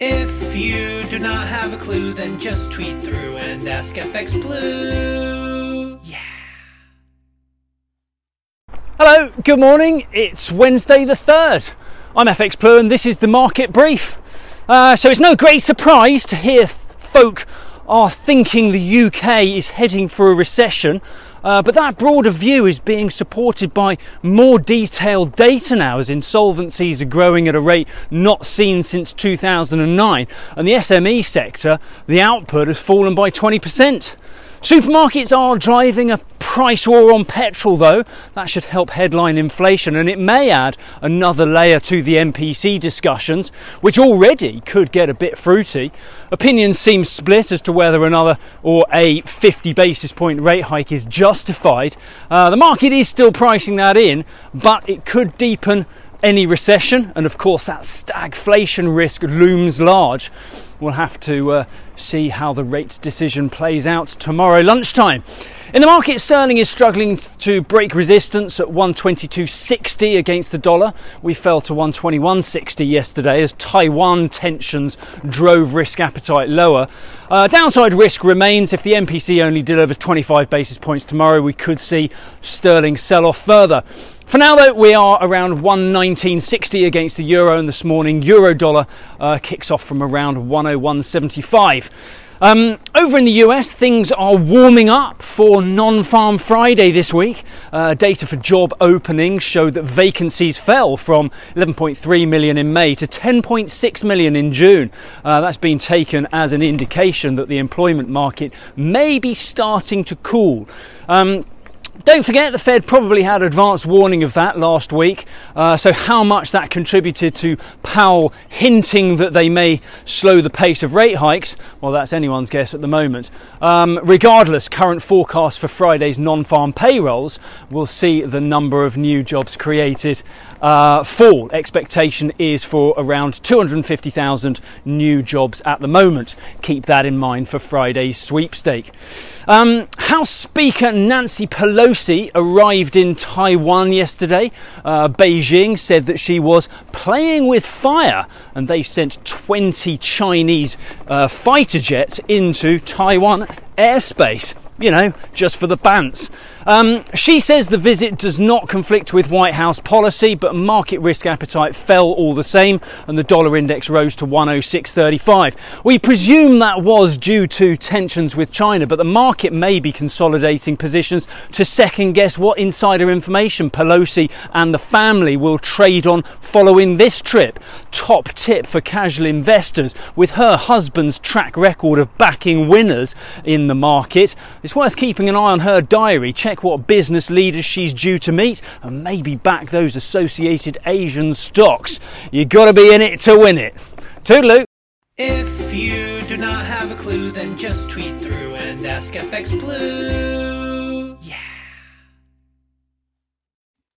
If you do not have a clue, then just tweet through and ask FX Blue. Yeah. Hello, good morning. It's Wednesday the 3rd. I'm FX Blue and this is the market brief. Uh, so it's no great surprise to hear folk are thinking the UK is heading for a recession. Uh, but that broader view is being supported by more detailed data now as insolvencies are growing at a rate not seen since 2009. And the SME sector, the output has fallen by 20%. Supermarkets are driving a price war on petrol, though. That should help headline inflation, and it may add another layer to the MPC discussions, which already could get a bit fruity. Opinions seem split as to whether another or a 50 basis point rate hike is justified. Uh, the market is still pricing that in, but it could deepen any recession, and of course, that stagflation risk looms large. We'll have to uh, see how the rate decision plays out tomorrow lunchtime. In the market, sterling is struggling to break resistance at 122.60 against the dollar. We fell to 121.60 yesterday as Taiwan tensions drove risk appetite lower. Uh, downside risk remains if the MPC only delivers 25 basis points tomorrow. We could see sterling sell off further. For now, though, we are around 119.60 against the euro, and this morning, euro dollar uh, kicks off from around 101.75. Um, over in the US, things are warming up for non farm Friday this week. Uh, data for job openings showed that vacancies fell from 11.3 million in May to 10.6 million in June. Uh, that's been taken as an indication that the employment market may be starting to cool. Um, don't forget, the Fed probably had advance warning of that last week. Uh, so, how much that contributed to Powell hinting that they may slow the pace of rate hikes, well, that's anyone's guess at the moment. Um, regardless, current forecast for Friday's non farm payrolls will see the number of new jobs created uh, fall. Expectation is for around 250,000 new jobs at the moment. Keep that in mind for Friday's sweepstake. Um, House Speaker Nancy Pelosi arrived in Taiwan yesterday. Uh, Beijing said that she was playing with fire and they sent 20 Chinese uh, fighter jets into Taiwan airspace you know, just for the bants. Um, she says the visit does not conflict with White House policy, but market risk appetite fell all the same, and the dollar index rose to 106.35. We presume that was due to tensions with China, but the market may be consolidating positions to second guess what insider information Pelosi and the family will trade on following this trip. Top tip for casual investors with her husband's track record of backing winners in the market. It's worth keeping an eye on her diary, check what business leaders she's due to meet, and maybe back those associated Asian stocks. You've gotta be in it to win it. Toodaloo! If you do not have a clue, then just tweet through and ask FX Blue.